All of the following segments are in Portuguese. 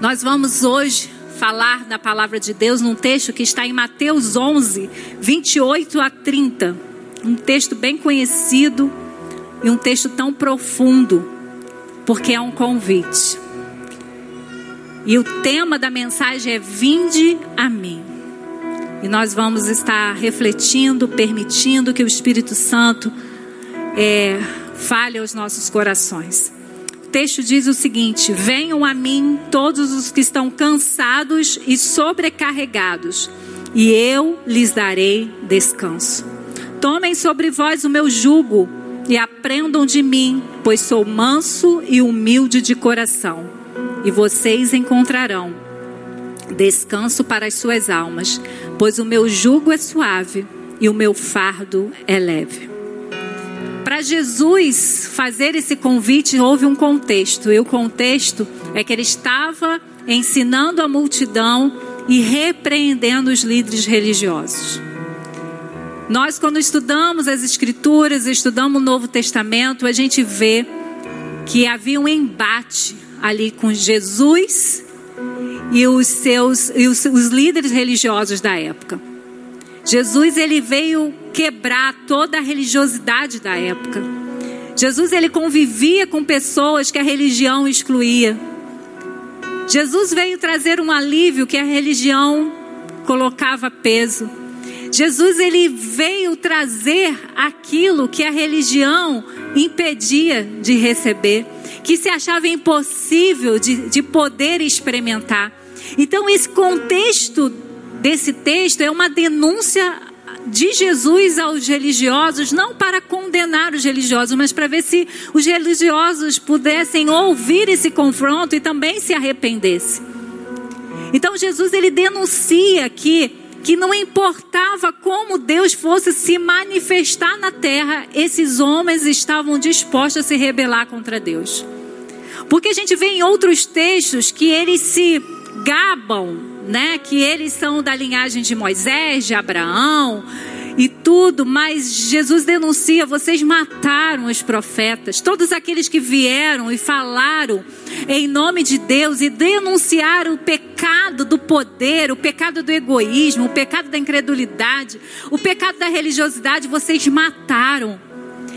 Nós vamos hoje falar da palavra de Deus num texto que está em Mateus 11, 28 a 30. Um texto bem conhecido e um texto tão profundo, porque é um convite. E o tema da mensagem é Vinde a mim. E nós vamos estar refletindo, permitindo que o Espírito Santo é, fale aos nossos corações texto diz o seguinte: Venham a mim todos os que estão cansados e sobrecarregados, e eu lhes darei descanso. Tomem sobre vós o meu jugo e aprendam de mim, pois sou manso e humilde de coração, e vocês encontrarão descanso para as suas almas, pois o meu jugo é suave e o meu fardo é leve. Para Jesus fazer esse convite, houve um contexto, e o contexto é que ele estava ensinando a multidão e repreendendo os líderes religiosos. Nós, quando estudamos as Escrituras, estudamos o Novo Testamento, a gente vê que havia um embate ali com Jesus e os seus e os, os líderes religiosos da época. Jesus ele veio quebrar toda a religiosidade da época. Jesus ele convivia com pessoas que a religião excluía. Jesus veio trazer um alívio que a religião colocava peso. Jesus ele veio trazer aquilo que a religião impedia de receber, que se achava impossível de, de poder experimentar. Então, esse contexto desse texto é uma denúncia de Jesus aos religiosos, não para condenar os religiosos, mas para ver se os religiosos pudessem ouvir esse confronto e também se arrependessem. Então Jesus ele denuncia que que não importava como Deus fosse se manifestar na terra, esses homens estavam dispostos a se rebelar contra Deus. Porque a gente vê em outros textos que eles se gabam né, que eles são da linhagem de Moisés, de Abraão e tudo, mas Jesus denuncia: vocês mataram os profetas, todos aqueles que vieram e falaram em nome de Deus e denunciaram o pecado do poder, o pecado do egoísmo, o pecado da incredulidade, o pecado da religiosidade, vocês mataram.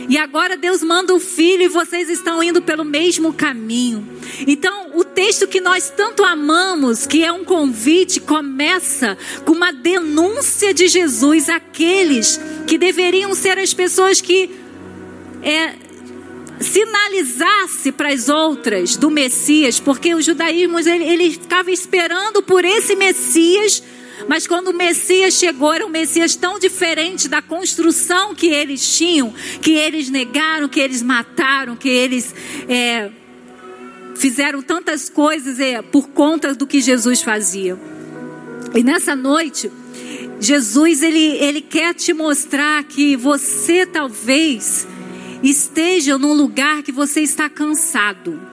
E agora Deus manda o filho e vocês estão indo pelo mesmo caminho. Então, o texto que nós tanto amamos, que é um convite, começa com uma denúncia de Jesus àqueles que deveriam ser as pessoas que é, sinalizasse para as outras do Messias, porque o judaísmo ele, ele ficava esperando por esse Messias mas quando o Messias chegou, era um Messias tão diferente da construção que eles tinham, que eles negaram, que eles mataram, que eles é, fizeram tantas coisas é, por conta do que Jesus fazia. E nessa noite, Jesus ele, ele quer te mostrar que você talvez esteja num lugar que você está cansado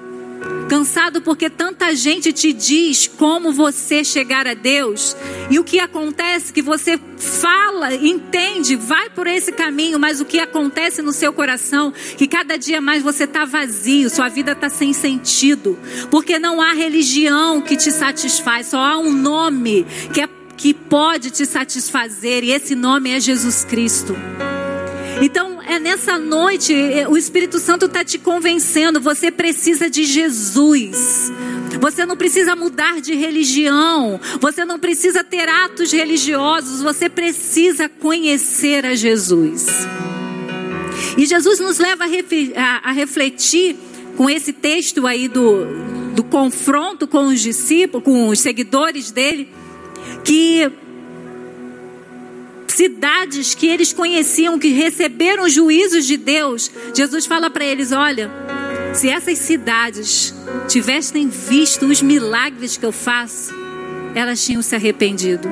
Cansado porque tanta gente te diz como você chegar a Deus. E o que acontece que você fala, entende, vai por esse caminho, mas o que acontece no seu coração, que cada dia mais você está vazio, sua vida está sem sentido. Porque não há religião que te satisfaz, só há um nome que, é, que pode te satisfazer, e esse nome é Jesus Cristo. Então, é nessa noite, é, o Espírito Santo está te convencendo. Você precisa de Jesus. Você não precisa mudar de religião. Você não precisa ter atos religiosos. Você precisa conhecer a Jesus. E Jesus nos leva a, refletir com esse texto aí do, do confronto com os discípulos, com os seguidores dele, que cidades que eles conheciam, que receberam juízos de Deus, Jesus fala para eles: olha, se essas cidades tivessem visto os milagres que eu faço, elas tinham se arrependido.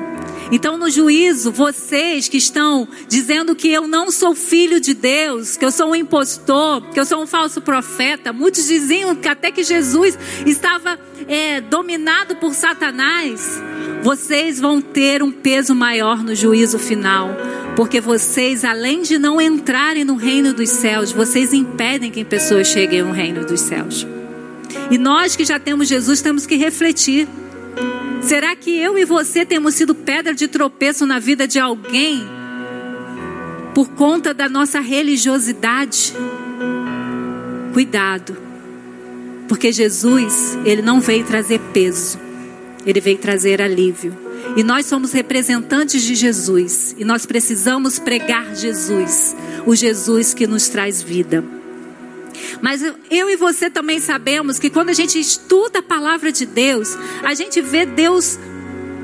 Então, no juízo, vocês que estão dizendo que eu não sou filho de Deus, que eu sou um impostor, que eu sou um falso profeta, muitos diziam que até que Jesus estava é, dominado por Satanás, vocês vão ter um peso maior no juízo final, porque vocês, além de não entrarem no reino dos céus, vocês impedem que pessoas cheguem ao reino dos céus. E nós que já temos Jesus temos que refletir. Será que eu e você temos sido pedra de tropeço na vida de alguém por conta da nossa religiosidade? Cuidado, porque Jesus, ele não veio trazer peso, ele veio trazer alívio. E nós somos representantes de Jesus, e nós precisamos pregar Jesus, o Jesus que nos traz vida. Mas eu e você também sabemos que quando a gente estuda a palavra de Deus, a gente vê Deus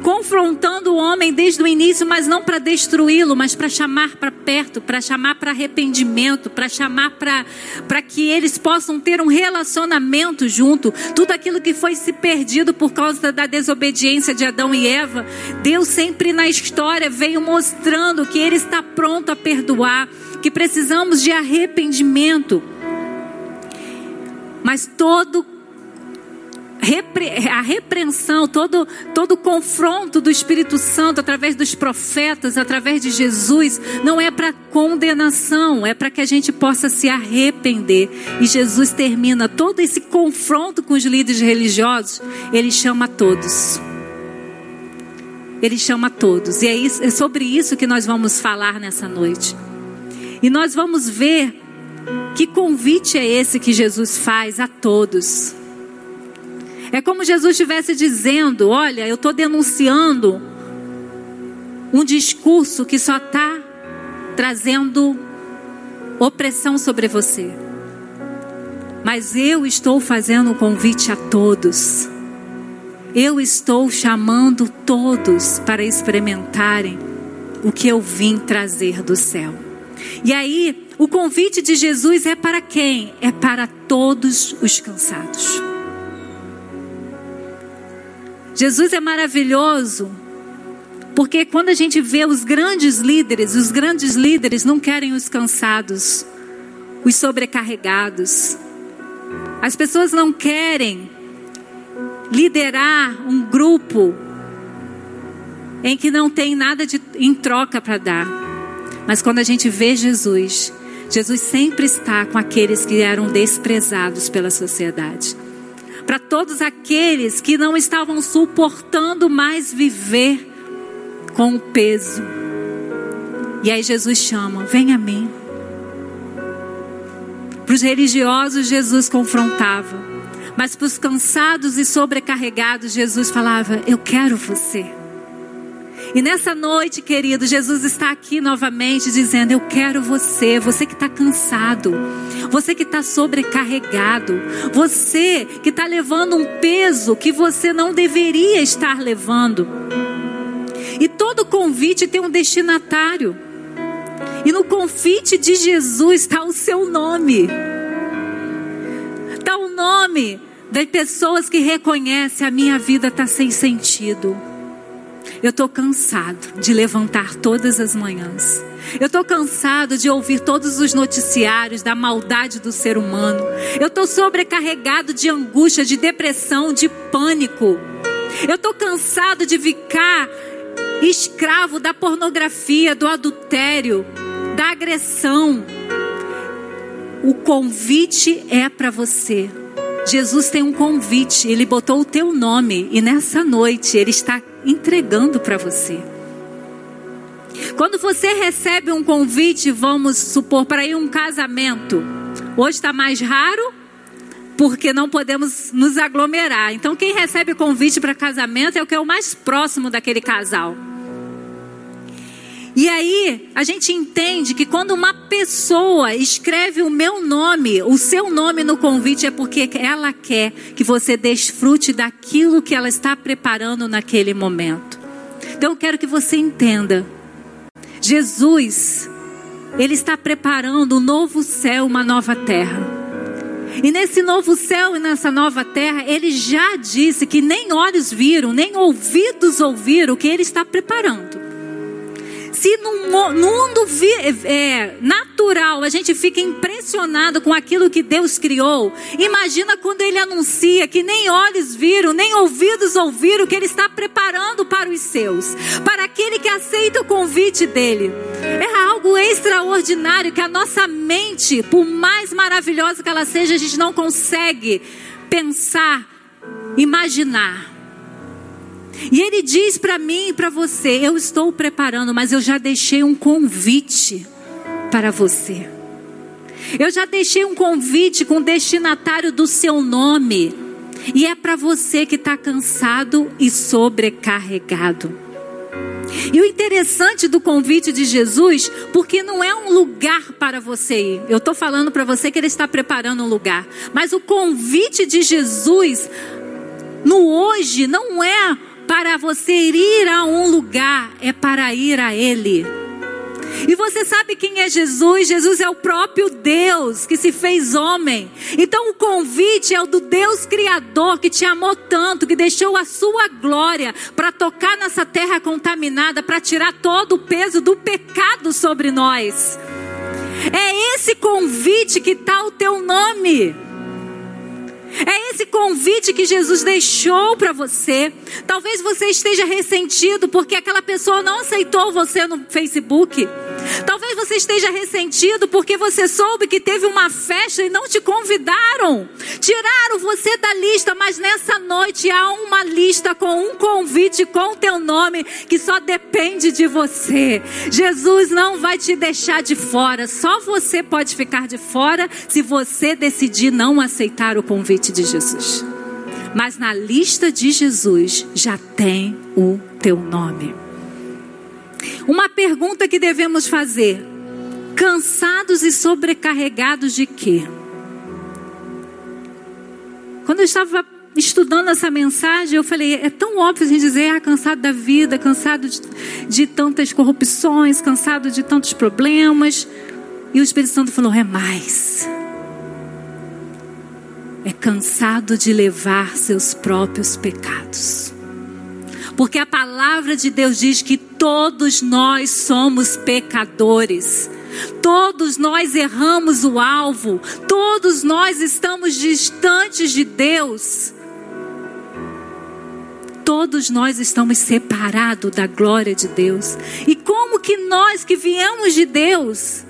confrontando o homem desde o início, mas não para destruí-lo, mas para chamar para perto, para chamar para arrependimento, para chamar para que eles possam ter um relacionamento junto. Tudo aquilo que foi se perdido por causa da desobediência de Adão e Eva, Deus sempre na história veio mostrando que Ele está pronto a perdoar, que precisamos de arrependimento. Mas todo a repreensão, todo, todo confronto do Espírito Santo através dos profetas, através de Jesus, não é para condenação, é para que a gente possa se arrepender. E Jesus termina todo esse confronto com os líderes religiosos, ele chama todos. Ele chama todos. E é, isso, é sobre isso que nós vamos falar nessa noite. E nós vamos ver que convite é esse que Jesus faz a todos. É como Jesus estivesse dizendo: Olha, eu estou denunciando um discurso que só está trazendo opressão sobre você. Mas eu estou fazendo um convite a todos. Eu estou chamando todos para experimentarem o que eu vim trazer do céu. E aí, o convite de Jesus é para quem? É para todos os cansados. Jesus é maravilhoso, porque quando a gente vê os grandes líderes, os grandes líderes não querem os cansados, os sobrecarregados. As pessoas não querem liderar um grupo em que não tem nada de, em troca para dar. Mas quando a gente vê Jesus, Jesus sempre está com aqueles que eram desprezados pela sociedade para todos aqueles que não estavam suportando mais viver com o peso. E aí Jesus chama: vem a mim. Para os religiosos, Jesus confrontava, mas para os cansados e sobrecarregados, Jesus falava: Eu quero você. E nessa noite, querido, Jesus está aqui novamente dizendo: Eu quero você, você que está cansado, você que está sobrecarregado, você que está levando um peso que você não deveria estar levando. E todo convite tem um destinatário. E no convite de Jesus está o seu nome. Está o nome das pessoas que reconhecem a minha vida está sem sentido. Eu estou cansado de levantar todas as manhãs. Eu estou cansado de ouvir todos os noticiários da maldade do ser humano. Eu estou sobrecarregado de angústia, de depressão, de pânico. Eu estou cansado de ficar escravo da pornografia, do adultério, da agressão. O convite é para você. Jesus tem um convite, ele botou o teu nome e nessa noite ele está entregando para você. Quando você recebe um convite, vamos supor, para ir um casamento, hoje está mais raro, porque não podemos nos aglomerar. Então, quem recebe convite para casamento é o que é o mais próximo daquele casal. E aí, a gente entende que quando uma pessoa escreve o meu nome, o seu nome no convite, é porque ela quer que você desfrute daquilo que ela está preparando naquele momento. Então, eu quero que você entenda: Jesus, Ele está preparando um novo céu, uma nova terra. E nesse novo céu e nessa nova terra, Ele já disse que nem olhos viram, nem ouvidos ouviram o que Ele está preparando. Se no mundo é, natural a gente fica impressionado com aquilo que Deus criou, imagina quando Ele anuncia que nem olhos viram, nem ouvidos ouviram, que Ele está preparando para os seus, para aquele que aceita o convite dele. É algo extraordinário que a nossa mente, por mais maravilhosa que ela seja, a gente não consegue pensar, imaginar. E ele diz para mim e para você: eu estou preparando, mas eu já deixei um convite para você. Eu já deixei um convite com o destinatário do seu nome. E é para você que está cansado e sobrecarregado. E o interessante do convite de Jesus, porque não é um lugar para você ir. Eu estou falando para você que ele está preparando um lugar. Mas o convite de Jesus no hoje não é para você ir a um lugar, é para ir a Ele. E você sabe quem é Jesus? Jesus é o próprio Deus que se fez homem. Então o convite é o do Deus Criador que te amou tanto, que deixou a sua glória para tocar nessa terra contaminada, para tirar todo o peso do pecado sobre nós. É esse convite que está o teu nome. É esse convite que Jesus deixou para você. Talvez você esteja ressentido porque aquela pessoa não aceitou você no Facebook. Talvez você esteja ressentido porque você soube que teve uma festa e não te convidaram. Tiraram você da lista, mas nessa noite há uma lista com um convite com teu nome que só depende de você. Jesus não vai te deixar de fora. Só você pode ficar de fora se você decidir não aceitar o convite de Jesus. Mas na lista de Jesus já tem o teu nome. Uma pergunta que devemos fazer: cansados e sobrecarregados de quê? Quando eu estava estudando essa mensagem, eu falei: é tão óbvio a gente dizer, ah, cansado da vida, cansado de, de tantas corrupções, cansado de tantos problemas. E o Espírito Santo falou: é mais. É cansado de levar seus próprios pecados. Porque a palavra de Deus diz que todos nós somos pecadores. Todos nós erramos o alvo. Todos nós estamos distantes de Deus. Todos nós estamos separados da glória de Deus. E como que nós que viemos de Deus,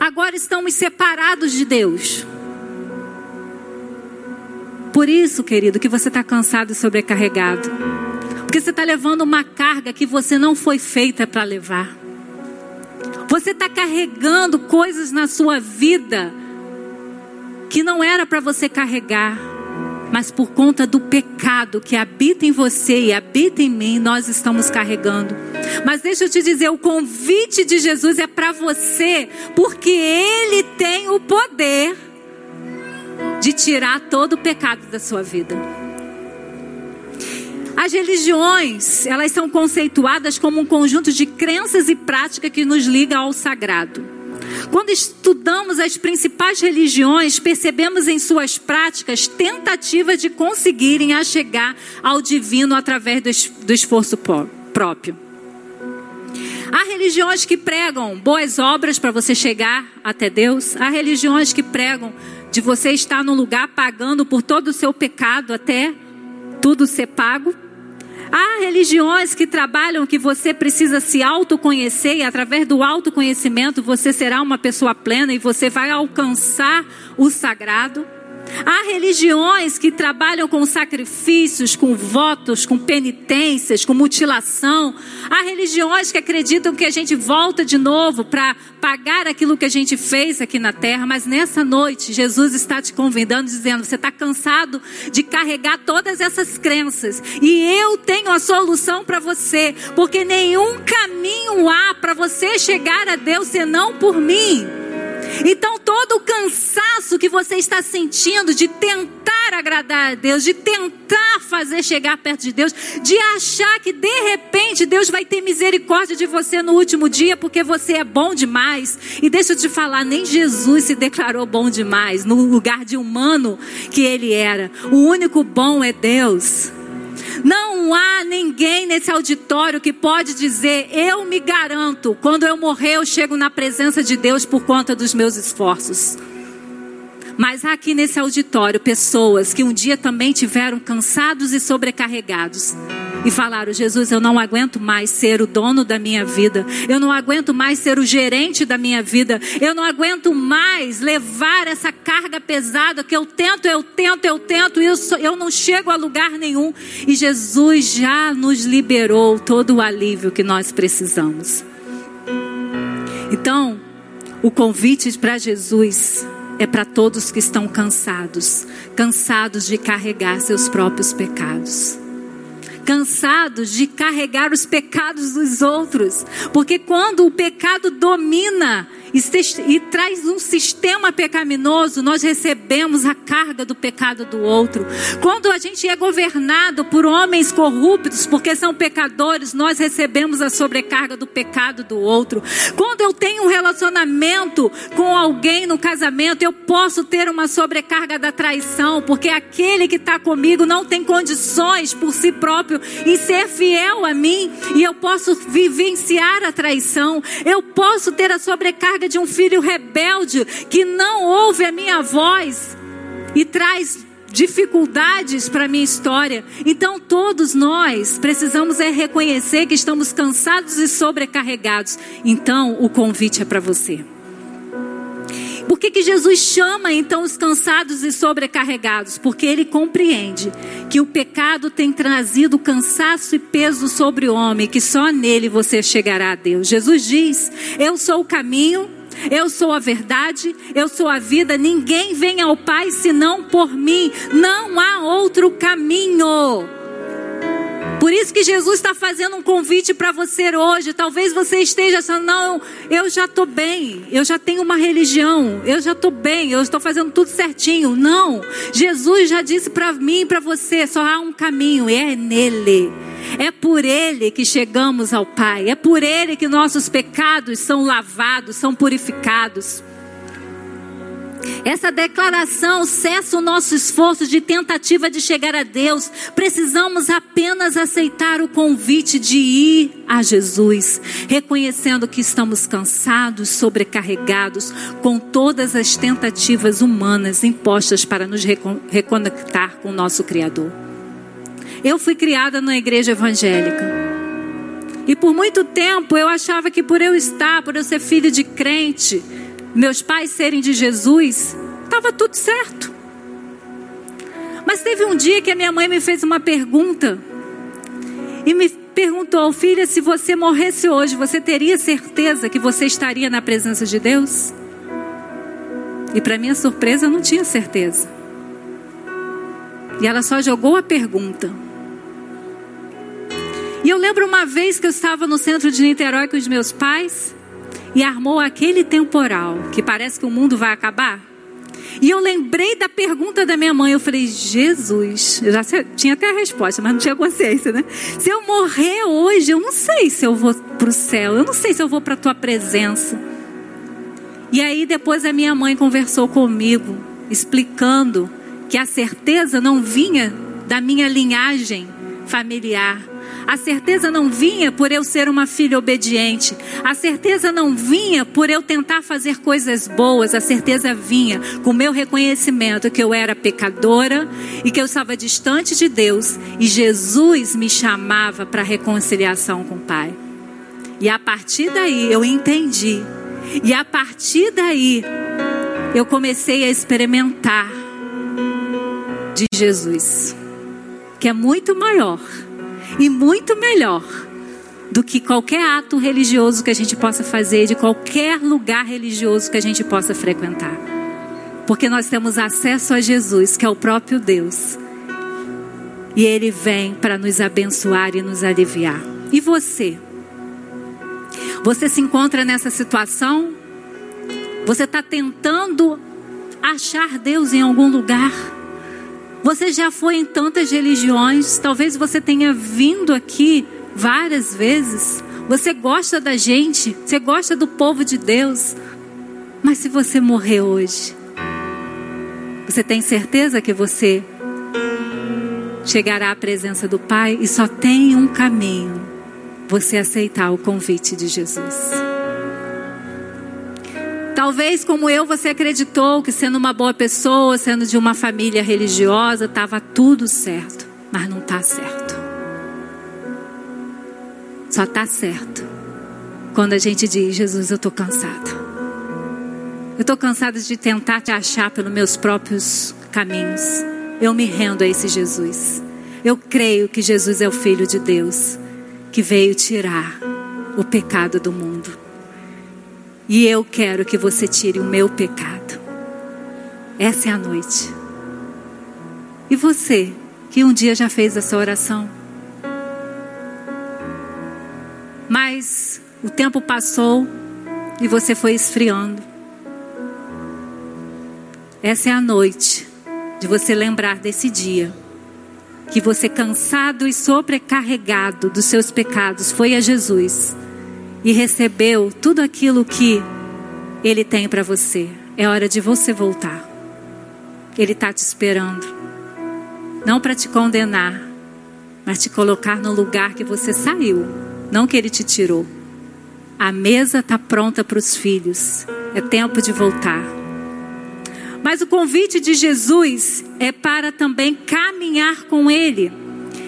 agora estamos separados de Deus? Por isso, querido, que você está cansado e sobrecarregado. Porque você está levando uma carga que você não foi feita para levar. Você está carregando coisas na sua vida que não era para você carregar, mas por conta do pecado que habita em você e habita em mim, nós estamos carregando. Mas deixa eu te dizer, o convite de Jesus é para você, porque Ele tem o poder de tirar todo o pecado da sua vida. As religiões, elas são conceituadas como um conjunto de crenças e práticas que nos liga ao sagrado. Quando estudamos as principais religiões, percebemos em suas práticas tentativas de conseguirem chegar ao divino através do esforço próprio. Há religiões que pregam boas obras para você chegar até Deus. Há religiões que pregam de você estar no lugar pagando por todo o seu pecado até tudo ser pago. Há religiões que trabalham que você precisa se autoconhecer e através do autoconhecimento você será uma pessoa plena e você vai alcançar o sagrado. Há religiões que trabalham com sacrifícios, com votos, com penitências, com mutilação. Há religiões que acreditam que a gente volta de novo para pagar aquilo que a gente fez aqui na terra. Mas nessa noite, Jesus está te convidando, dizendo: você está cansado de carregar todas essas crenças. E eu tenho a solução para você. Porque nenhum caminho há para você chegar a Deus senão por mim. Então, todo o cansaço que você está sentindo de tentar agradar a Deus, de tentar fazer chegar perto de Deus, de achar que de repente Deus vai ter misericórdia de você no último dia porque você é bom demais. E deixa eu te falar, nem Jesus se declarou bom demais no lugar de humano que ele era. O único bom é Deus. Não há ninguém nesse auditório que pode dizer: Eu me garanto, quando eu morrer, eu chego na presença de Deus por conta dos meus esforços. Mas há aqui nesse auditório pessoas que um dia também tiveram cansados e sobrecarregados e falaram: Jesus, eu não aguento mais ser o dono da minha vida, eu não aguento mais ser o gerente da minha vida, eu não aguento mais levar essa carga pesada que eu tento, eu tento, eu tento, e eu, eu não chego a lugar nenhum. E Jesus já nos liberou todo o alívio que nós precisamos. Então, o convite para Jesus é para todos que estão cansados, cansados de carregar seus próprios pecados. Cansados de carregar os pecados dos outros, porque quando o pecado domina e, traz um sistema pecaminoso, nós recebemos a carga do pecado do outro. Quando a gente é governado por homens corruptos, porque são pecadores, nós recebemos a sobrecarga do pecado do outro. Quando eu tenho um relacionamento com alguém no casamento, eu posso ter uma sobrecarga da traição, porque aquele que está comigo não tem condições por si próprio em ser fiel a mim, e eu posso vivenciar a traição, eu posso ter a sobrecarga de um filho rebelde que não ouve a minha voz e traz dificuldades para a minha história. Então todos nós precisamos é reconhecer que estamos cansados e sobrecarregados. Então o convite é para você. Por que, que Jesus chama então os cansados e sobrecarregados? Porque ele compreende que o pecado tem trazido cansaço e peso sobre o homem, que só nele você chegará a Deus. Jesus diz: Eu sou o caminho, eu sou a verdade, eu sou a vida. Ninguém vem ao Pai senão por mim. Não há outro caminho. Por isso que Jesus está fazendo um convite para você hoje. Talvez você esteja achando, não, eu já estou bem, eu já tenho uma religião, eu já estou bem, eu estou fazendo tudo certinho. Não, Jesus já disse para mim e para você: só há um caminho, e é nele. É por Ele que chegamos ao Pai. É por Ele que nossos pecados são lavados, são purificados. Essa declaração cessa o nosso esforço de tentativa de chegar a Deus. Precisamos apenas aceitar o convite de ir a Jesus, reconhecendo que estamos cansados, sobrecarregados com todas as tentativas humanas impostas para nos reconectar com o nosso Criador. Eu fui criada na igreja evangélica. E por muito tempo eu achava que por eu estar, por eu ser filho de crente, meus pais serem de Jesus, estava tudo certo. Mas teve um dia que a minha mãe me fez uma pergunta. E me perguntou, filha, se você morresse hoje, você teria certeza que você estaria na presença de Deus? E para minha surpresa, eu não tinha certeza. E ela só jogou a pergunta. E eu lembro uma vez que eu estava no centro de Niterói com os meus pais e armou aquele temporal que parece que o mundo vai acabar. E eu lembrei da pergunta da minha mãe. Eu falei, Jesus, eu já tinha até a resposta, mas não tinha consciência, né? Se eu morrer hoje, eu não sei se eu vou para o céu, eu não sei se eu vou para a tua presença. E aí depois a minha mãe conversou comigo, explicando que a certeza não vinha da minha linhagem familiar, a certeza não vinha por eu ser uma filha obediente. A certeza não vinha por eu tentar fazer coisas boas. A certeza vinha com o meu reconhecimento que eu era pecadora e que eu estava distante de Deus. E Jesus me chamava para reconciliação com o Pai. E a partir daí eu entendi. E a partir daí eu comecei a experimentar de Jesus, que é muito maior e muito melhor do que qualquer ato religioso que a gente possa fazer, de qualquer lugar religioso que a gente possa frequentar. Porque nós temos acesso a Jesus, que é o próprio Deus. E Ele vem para nos abençoar e nos aliviar. E você? Você se encontra nessa situação? Você está tentando achar Deus em algum lugar? Você já foi em tantas religiões, talvez você tenha vindo aqui várias vezes. Você gosta da gente, você gosta do povo de Deus. Mas se você morrer hoje, você tem certeza que você chegará à presença do Pai e só tem um caminho: você aceitar o convite de Jesus. Talvez, como eu, você acreditou que sendo uma boa pessoa, sendo de uma família religiosa, estava tudo certo, mas não está certo. só está certo quando a gente diz: Jesus, eu estou cansado. Eu estou cansada de tentar te achar pelos meus próprios caminhos. Eu me rendo a esse Jesus. Eu creio que Jesus é o Filho de Deus que veio tirar o pecado do mundo. E eu quero que você tire o meu pecado. Essa é a noite. E você, que um dia já fez essa oração? Mas o tempo passou e você foi esfriando. Essa é a noite de você lembrar desse dia que você, cansado e sobrecarregado dos seus pecados, foi a Jesus e recebeu tudo aquilo que Ele tem para você. É hora de você voltar. Ele está te esperando. Não para te condenar, mas te colocar no lugar que você saiu, não que Ele te tirou. A mesa está pronta para os filhos. É tempo de voltar. Mas o convite de Jesus é para também caminhar com Ele.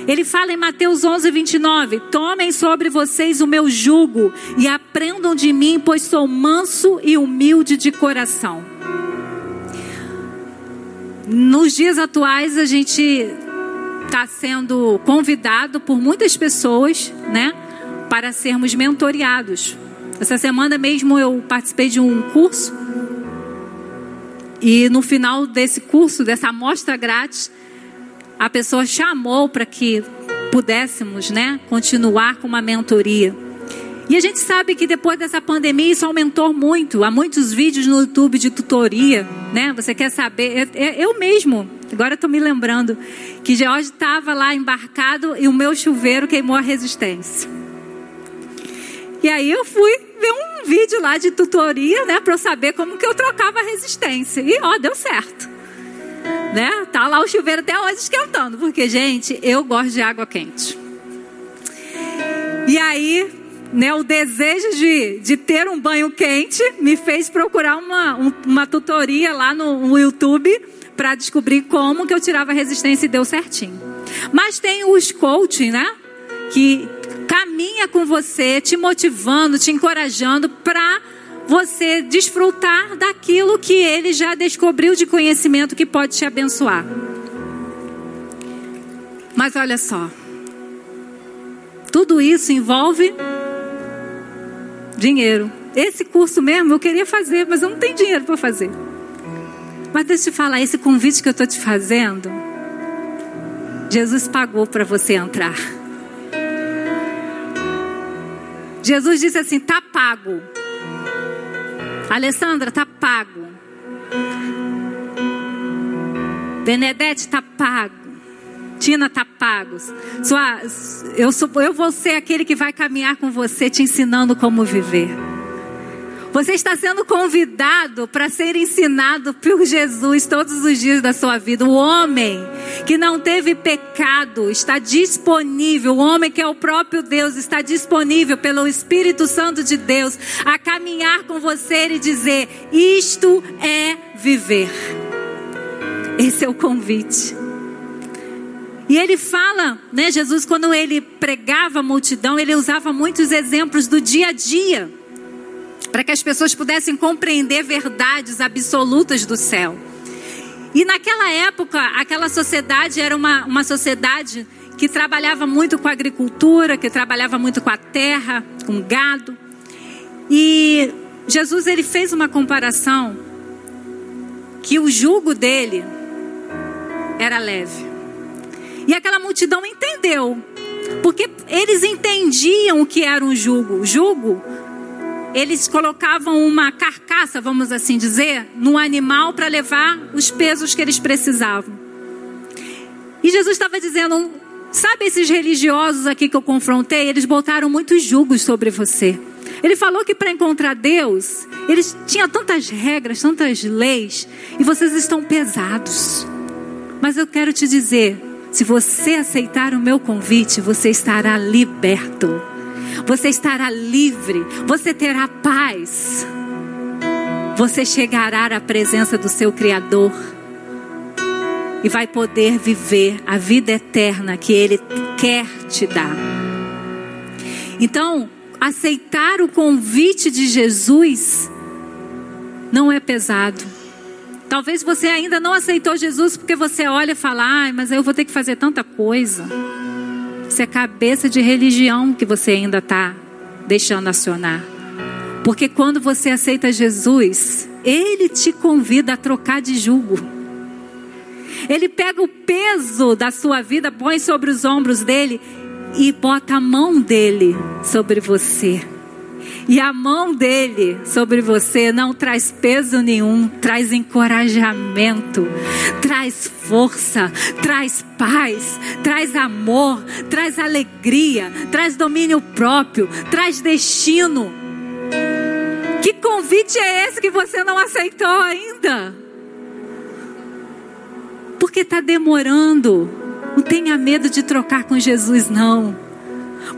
Ele fala em Mateus 11, 29: Tomem sobre vocês o meu jugo e aprendam de mim, pois sou manso e humilde de coração. Nos dias atuais, a gente está sendo convidado por muitas pessoas, né, para sermos mentoreados. Essa semana mesmo eu participei de um curso e no final desse curso, dessa amostra grátis, a pessoa chamou para que pudéssemos, né, continuar com uma mentoria. E a gente sabe que depois dessa pandemia isso aumentou muito. Há muitos vídeos no YouTube de tutoria, né? Você quer saber? Eu, mesmo, agora estou me lembrando que George estava lá embarcado e o meu chuveiro queimou a resistência. E aí eu fui ver um vídeo lá de tutoria, né, para eu saber como que eu trocava a resistência. E ó, deu certo. Né? Tá lá o chuveiro até hoje esquentando, porque gente, eu gosto de água quente. E aí, né, o desejo de, de ter um banho quente me fez procurar uma, um, uma tutoria lá no, no YouTube para descobrir como que eu tirava a resistência e deu certinho. Mas tem os coaching, né? Que caminha com você, te motivando, te encorajando para você desfrutar daquilo que ele já descobriu de conhecimento que pode te abençoar. Mas olha só, tudo isso envolve dinheiro. Esse curso mesmo eu queria fazer, mas eu não tenho dinheiro para fazer. Mas deixa eu te falar, esse convite que eu estou te fazendo, Jesus pagou para você entrar. Jesus disse assim: tá pago. Alessandra, tá pago. Benedete, tá pago. Tina, tá pago. Sua, eu, sou, eu vou ser aquele que vai caminhar com você, te ensinando como viver. Você está sendo convidado para ser ensinado por Jesus todos os dias da sua vida. O homem que não teve pecado está disponível. O homem que é o próprio Deus está disponível pelo Espírito Santo de Deus a caminhar com você e dizer: Isto é viver. Esse é o convite. E ele fala, né, Jesus, quando ele pregava a multidão, ele usava muitos exemplos do dia a dia para que as pessoas pudessem compreender verdades absolutas do céu. E naquela época, aquela sociedade era uma, uma sociedade que trabalhava muito com a agricultura, que trabalhava muito com a terra, com gado. E Jesus ele fez uma comparação que o jugo dele era leve. E aquela multidão entendeu, porque eles entendiam o que era um jugo. O jugo eles colocavam uma carcaça, vamos assim dizer, no animal para levar os pesos que eles precisavam. E Jesus estava dizendo: sabe esses religiosos aqui que eu confrontei? Eles botaram muitos julgos sobre você. Ele falou que para encontrar Deus, eles tinham tantas regras, tantas leis, e vocês estão pesados. Mas eu quero te dizer: se você aceitar o meu convite, você estará liberto você estará livre, você terá paz, você chegará à presença do seu Criador e vai poder viver a vida eterna que Ele quer te dar. Então, aceitar o convite de Jesus não é pesado. Talvez você ainda não aceitou Jesus porque você olha e fala: ai, mas eu vou ter que fazer tanta coisa. Isso é cabeça de religião que você ainda está deixando acionar. Porque quando você aceita Jesus, Ele te convida a trocar de jugo. Ele pega o peso da sua vida, põe sobre os ombros dele e bota a mão dele sobre você. E a mão dele sobre você não traz peso nenhum, traz encorajamento, traz força, traz paz, traz amor, traz alegria, traz domínio próprio, traz destino. Que convite é esse que você não aceitou ainda? Porque está demorando. Não tenha medo de trocar com Jesus, não.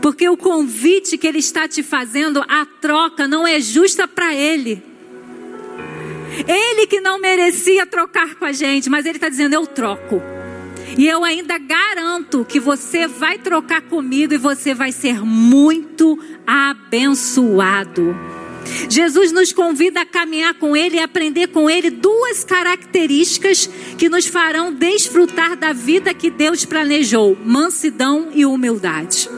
Porque o convite que Ele está te fazendo, a troca não é justa para Ele. Ele que não merecia trocar com a gente, mas Ele está dizendo: eu troco. E eu ainda garanto que você vai trocar comigo e você vai ser muito abençoado. Jesus nos convida a caminhar com Ele e aprender com Ele duas características que nos farão desfrutar da vida que Deus planejou: mansidão e humildade.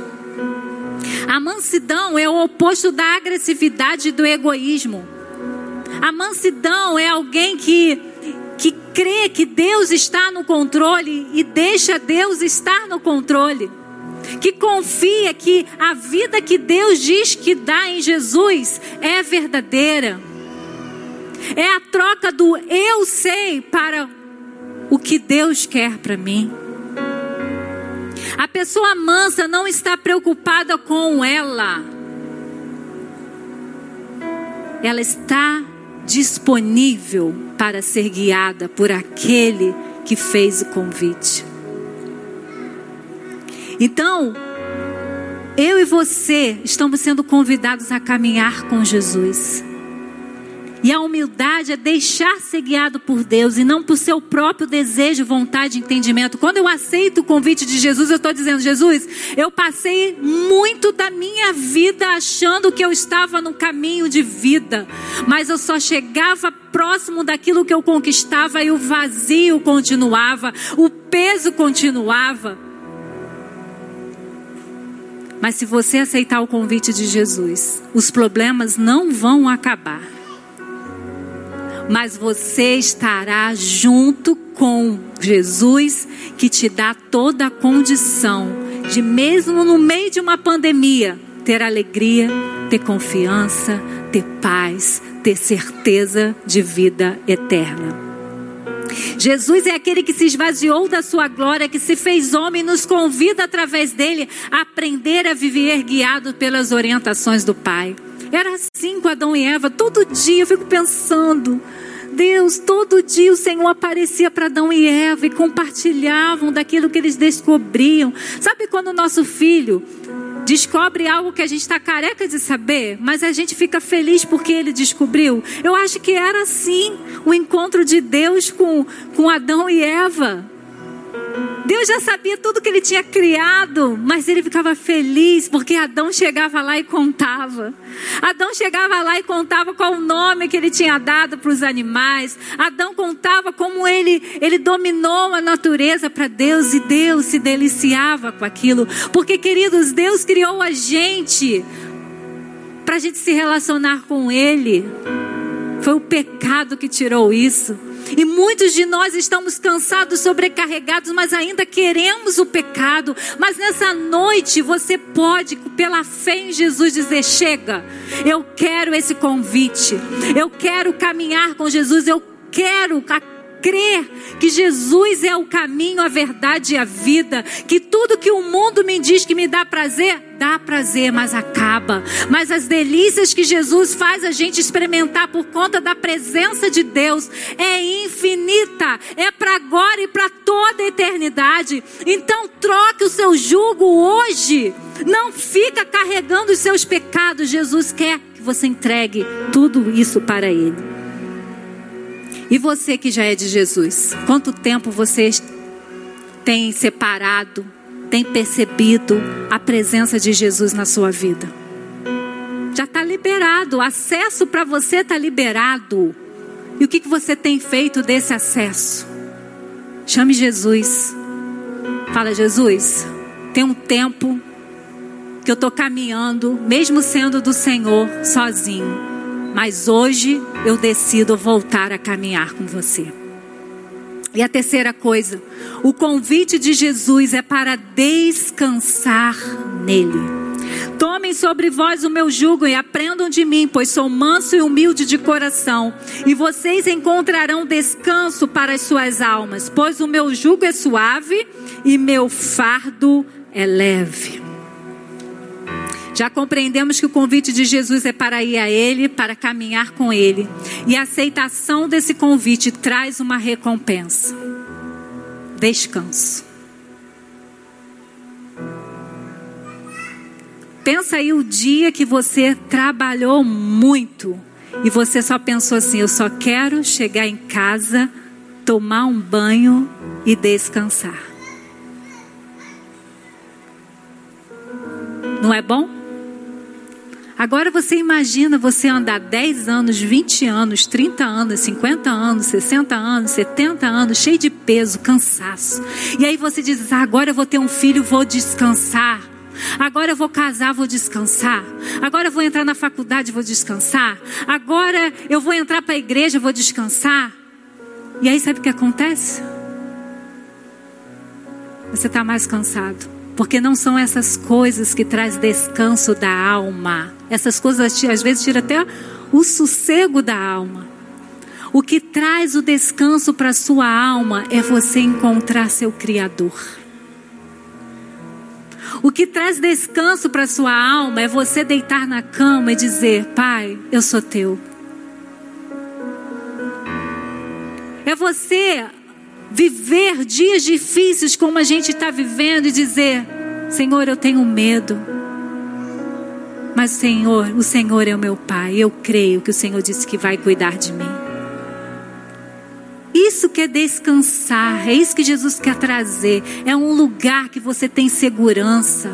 A mansidão é o oposto da agressividade e do egoísmo. A mansidão é alguém que, que crê que Deus está no controle e deixa Deus estar no controle. Que confia que a vida que Deus diz que dá em Jesus é verdadeira. É a troca do eu sei para o que Deus quer para mim. A pessoa mansa não está preocupada com ela. Ela está disponível para ser guiada por aquele que fez o convite. Então, eu e você estamos sendo convidados a caminhar com Jesus. E a humildade é deixar ser guiado por Deus e não por seu próprio desejo, vontade entendimento. Quando eu aceito o convite de Jesus, eu estou dizendo: Jesus, eu passei muito da minha vida achando que eu estava no caminho de vida, mas eu só chegava próximo daquilo que eu conquistava e o vazio continuava, o peso continuava. Mas se você aceitar o convite de Jesus, os problemas não vão acabar mas você estará junto com Jesus, que te dá toda a condição de, mesmo no meio de uma pandemia, ter alegria, ter confiança, ter paz, ter certeza de vida eterna. Jesus é aquele que se esvaziou da sua glória, que se fez homem e nos convida através dele a aprender a viver guiado pelas orientações do Pai. Era assim com Adão e Eva. Todo dia eu fico pensando. Deus, todo dia o Senhor aparecia para Adão e Eva e compartilhavam daquilo que eles descobriam. Sabe quando o nosso filho descobre algo que a gente está careca de saber, mas a gente fica feliz porque ele descobriu? Eu acho que era assim o encontro de Deus com, com Adão e Eva. Deus já sabia tudo que ele tinha criado, mas ele ficava feliz porque Adão chegava lá e contava. Adão chegava lá e contava qual o nome que ele tinha dado para os animais. Adão contava como ele, ele dominou a natureza para Deus e Deus se deliciava com aquilo. Porque, queridos, Deus criou a gente para a gente se relacionar com Ele. Foi o pecado que tirou isso. E muitos de nós estamos cansados, sobrecarregados, mas ainda queremos o pecado. Mas nessa noite você pode, pela fé em Jesus, dizer: chega, eu quero esse convite, eu quero caminhar com Jesus, eu quero crer que Jesus é o caminho, a verdade e a vida, que tudo que o mundo me diz que me dá prazer, dá prazer, mas acaba. Mas as delícias que Jesus faz a gente experimentar por conta da presença de Deus é infinita, é para agora e para toda a eternidade. Então troque o seu jugo hoje. Não fica carregando os seus pecados. Jesus quer que você entregue tudo isso para ele. E você que já é de Jesus, quanto tempo você tem separado tem percebido a presença de Jesus na sua vida? Já está liberado, o acesso para você está liberado. E o que, que você tem feito desse acesso? Chame Jesus. Fala, Jesus, tem um tempo que eu estou caminhando, mesmo sendo do Senhor, sozinho. Mas hoje eu decido voltar a caminhar com você. E a terceira coisa, o convite de Jesus é para descansar nele. Tomem sobre vós o meu jugo e aprendam de mim, pois sou manso e humilde de coração, e vocês encontrarão descanso para as suas almas, pois o meu jugo é suave e meu fardo é leve. Já compreendemos que o convite de Jesus é para ir a Ele, para caminhar com Ele. E a aceitação desse convite traz uma recompensa: descanso. Pensa aí o dia que você trabalhou muito e você só pensou assim: eu só quero chegar em casa, tomar um banho e descansar. Não é bom? Agora você imagina você andar 10 anos, 20 anos, 30 anos, 50 anos, 60 anos, 70 anos, cheio de peso, cansaço. E aí você diz: ah, agora eu vou ter um filho, vou descansar. Agora eu vou casar, vou descansar. Agora eu vou entrar na faculdade, vou descansar. Agora eu vou entrar para a igreja, vou descansar. E aí sabe o que acontece? Você está mais cansado. Porque não são essas coisas que traz descanso da alma. Essas coisas às vezes tiram até o sossego da alma. O que traz o descanso para sua alma é você encontrar seu Criador. O que traz descanso para sua alma é você deitar na cama e dizer: Pai, eu sou teu. É você viver dias difíceis como a gente está vivendo e dizer: Senhor, eu tenho medo. Mas, Senhor, o Senhor é o meu Pai. Eu creio que o Senhor disse que vai cuidar de mim. Isso que é descansar, é isso que Jesus quer trazer. É um lugar que você tem segurança.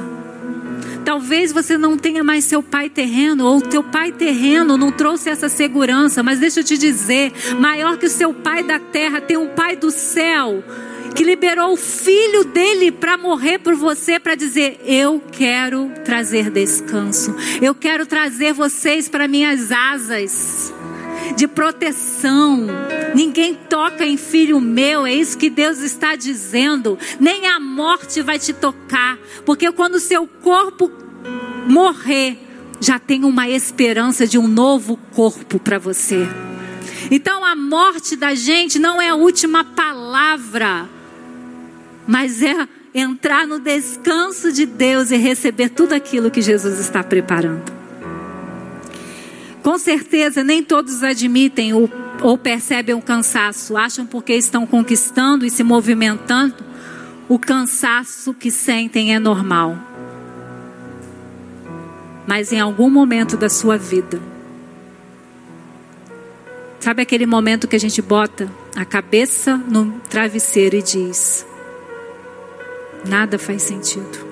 Talvez você não tenha mais seu pai terreno, ou teu pai terreno não trouxe essa segurança, mas deixa eu te dizer: maior que o seu pai da terra, tem um pai do céu que liberou o filho dele para morrer por você, para dizer: Eu quero trazer descanso, eu quero trazer vocês para minhas asas de proteção. Ninguém toca em filho meu, é isso que Deus está dizendo. Nem a morte vai te tocar, porque quando seu corpo morrer, já tem uma esperança de um novo corpo para você. Então a morte da gente não é a última palavra, mas é entrar no descanso de Deus e receber tudo aquilo que Jesus está preparando. Com certeza, nem todos admitem ou, ou percebem o cansaço, acham porque estão conquistando e se movimentando, o cansaço que sentem é normal. Mas em algum momento da sua vida, sabe aquele momento que a gente bota a cabeça no travesseiro e diz: nada faz sentido.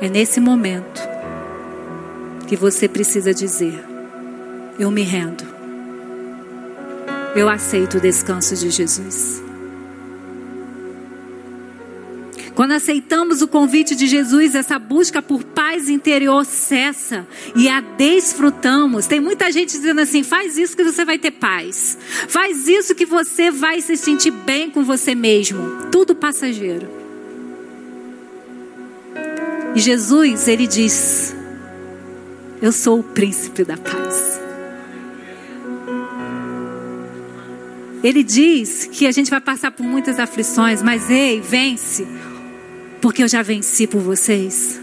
É nesse momento que você precisa dizer: Eu me rendo. Eu aceito o descanso de Jesus. Quando aceitamos o convite de Jesus, essa busca por paz interior cessa e a desfrutamos. Tem muita gente dizendo assim: faz isso que você vai ter paz. Faz isso que você vai se sentir bem com você mesmo. Tudo passageiro. E Jesus, ele diz: Eu sou o príncipe da paz. Ele diz que a gente vai passar por muitas aflições, mas ei, vence, porque eu já venci por vocês.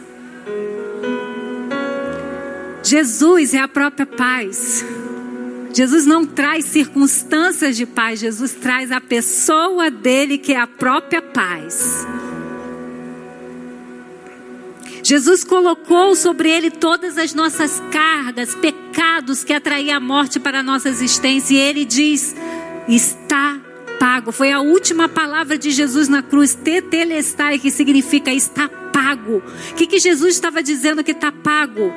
Jesus é a própria paz. Jesus não traz circunstâncias de paz, Jesus traz a pessoa dele que é a própria paz. Jesus colocou sobre ele todas as nossas cargas, pecados que atraíam a morte para a nossa existência, e ele diz: está pago. Foi a última palavra de Jesus na cruz, tetelestai, que significa está pago. O que, que Jesus estava dizendo que está pago?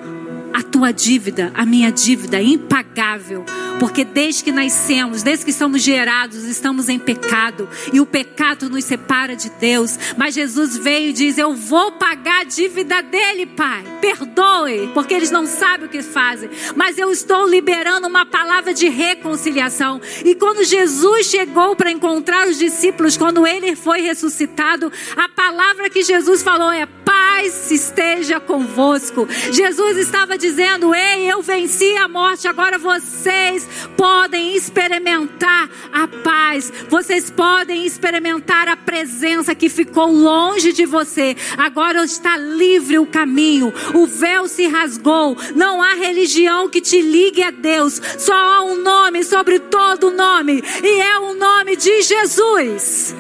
a tua dívida, a minha dívida impagável, porque desde que nascemos, desde que somos gerados, estamos em pecado e o pecado nos separa de Deus. Mas Jesus veio e diz: Eu vou pagar a dívida dele, Pai. Perdoe, porque eles não sabem o que fazem. Mas eu estou liberando uma palavra de reconciliação. E quando Jesus chegou para encontrar os discípulos, quando ele foi ressuscitado, a palavra que Jesus falou é: Paz esteja convosco. Jesus estava dizendo: Ei, eu venci a morte, agora vocês podem experimentar a paz, vocês podem experimentar a presença que ficou longe de você. Agora está livre o caminho, o véu se rasgou. Não há religião que te ligue a Deus, só há um nome sobre todo nome, e é o nome de Jesus.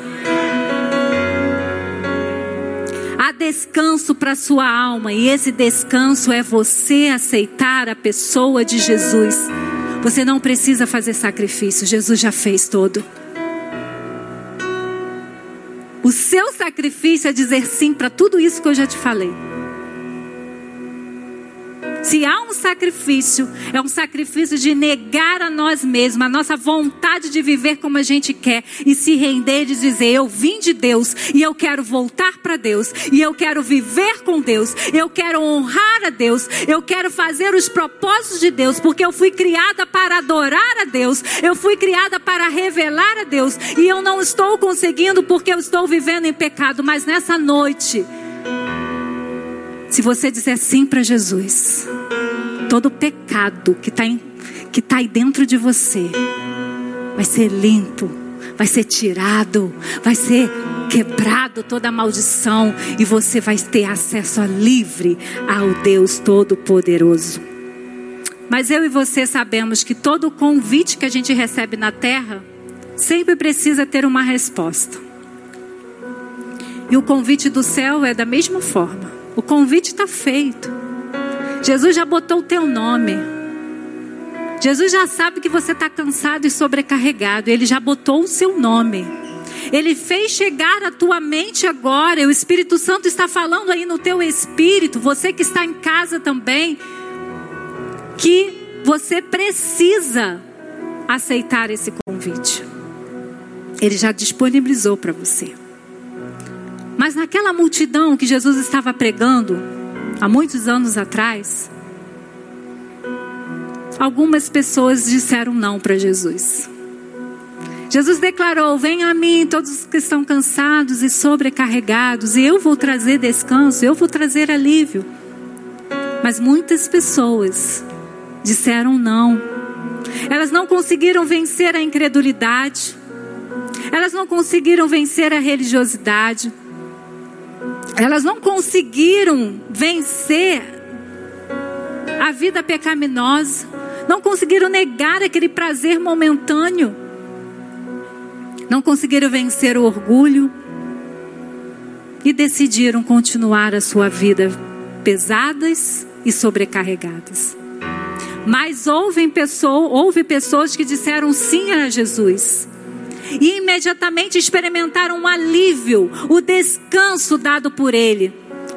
Há descanso para sua alma e esse descanso é você aceitar a pessoa de Jesus. Você não precisa fazer sacrifício, Jesus já fez todo. O seu sacrifício é dizer sim para tudo isso que eu já te falei. Se há um sacrifício, é um sacrifício de negar a nós mesmos, a nossa vontade de viver como a gente quer e se render e dizer: Eu vim de Deus e eu quero voltar para Deus, e eu quero viver com Deus, eu quero honrar a Deus, eu quero fazer os propósitos de Deus, porque eu fui criada para adorar a Deus, eu fui criada para revelar a Deus, e eu não estou conseguindo porque eu estou vivendo em pecado, mas nessa noite, se você disser sim para Jesus, todo pecado que está que tá aí dentro de você vai ser limpo, vai ser tirado, vai ser quebrado toda maldição e você vai ter acesso a livre ao Deus Todo-Poderoso. Mas eu e você sabemos que todo convite que a gente recebe na terra sempre precisa ter uma resposta. E o convite do céu é da mesma forma. O convite está feito. Jesus já botou o teu nome. Jesus já sabe que você está cansado e sobrecarregado. Ele já botou o seu nome. Ele fez chegar à tua mente agora. O Espírito Santo está falando aí no teu espírito. Você que está em casa também. Que você precisa aceitar esse convite. Ele já disponibilizou para você. Mas naquela multidão que Jesus estava pregando, há muitos anos atrás, algumas pessoas disseram não para Jesus. Jesus declarou: Venham a mim todos que estão cansados e sobrecarregados, e eu vou trazer descanso, eu vou trazer alívio. Mas muitas pessoas disseram não. Elas não conseguiram vencer a incredulidade. Elas não conseguiram vencer a religiosidade elas não conseguiram vencer a vida pecaminosa, não conseguiram negar aquele prazer momentâneo, não conseguiram vencer o orgulho e decidiram continuar a sua vida pesadas e sobrecarregadas. Mas houve, pessoa, houve pessoas que disseram sim a Jesus e imediatamente experimentaram um alívio, o descanso dado por Ele,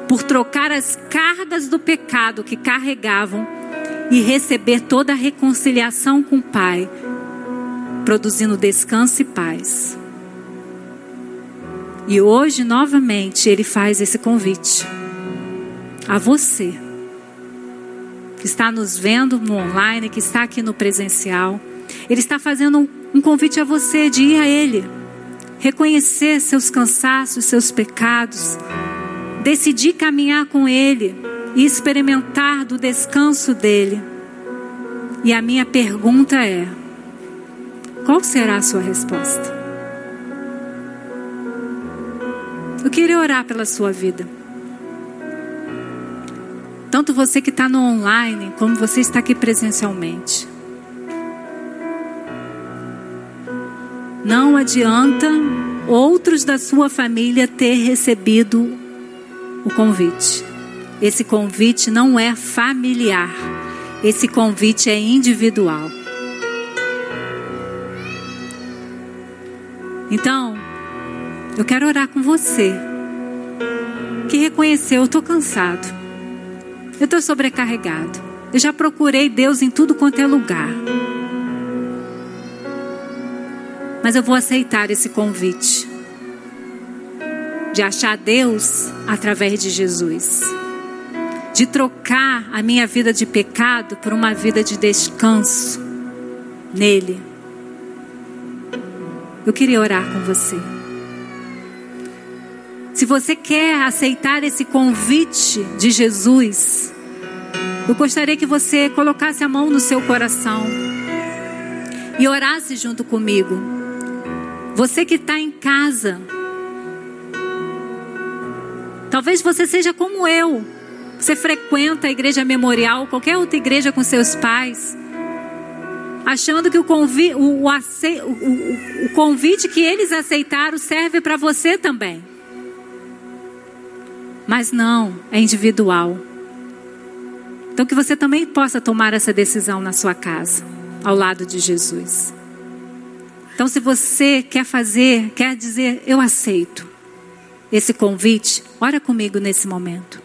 por trocar as cargas do pecado que carregavam e receber toda a reconciliação com o Pai, produzindo descanso e paz. E hoje, novamente, Ele faz esse convite a você que está nos vendo no online, que está aqui no presencial. Ele está fazendo um um convite a você de ir a Ele, reconhecer seus cansaços, seus pecados, decidir caminhar com Ele e experimentar do descanso dele. E a minha pergunta é: qual será a sua resposta? Eu queria orar pela sua vida. Tanto você que está no online, como você está aqui presencialmente. Não adianta outros da sua família ter recebido o convite. Esse convite não é familiar. Esse convite é individual. Então, eu quero orar com você que reconheceu, eu estou cansado, eu estou sobrecarregado, eu já procurei Deus em tudo quanto é lugar. Mas eu vou aceitar esse convite de achar Deus através de Jesus, de trocar a minha vida de pecado por uma vida de descanso nele. Eu queria orar com você. Se você quer aceitar esse convite de Jesus, eu gostaria que você colocasse a mão no seu coração e orasse junto comigo. Você que está em casa, talvez você seja como eu. Você frequenta a igreja memorial, qualquer outra igreja com seus pais, achando que o, convi o, o, o, o convite que eles aceitaram serve para você também. Mas não, é individual. Então que você também possa tomar essa decisão na sua casa, ao lado de Jesus. Então se você quer fazer, quer dizer, eu aceito esse convite, ora comigo nesse momento.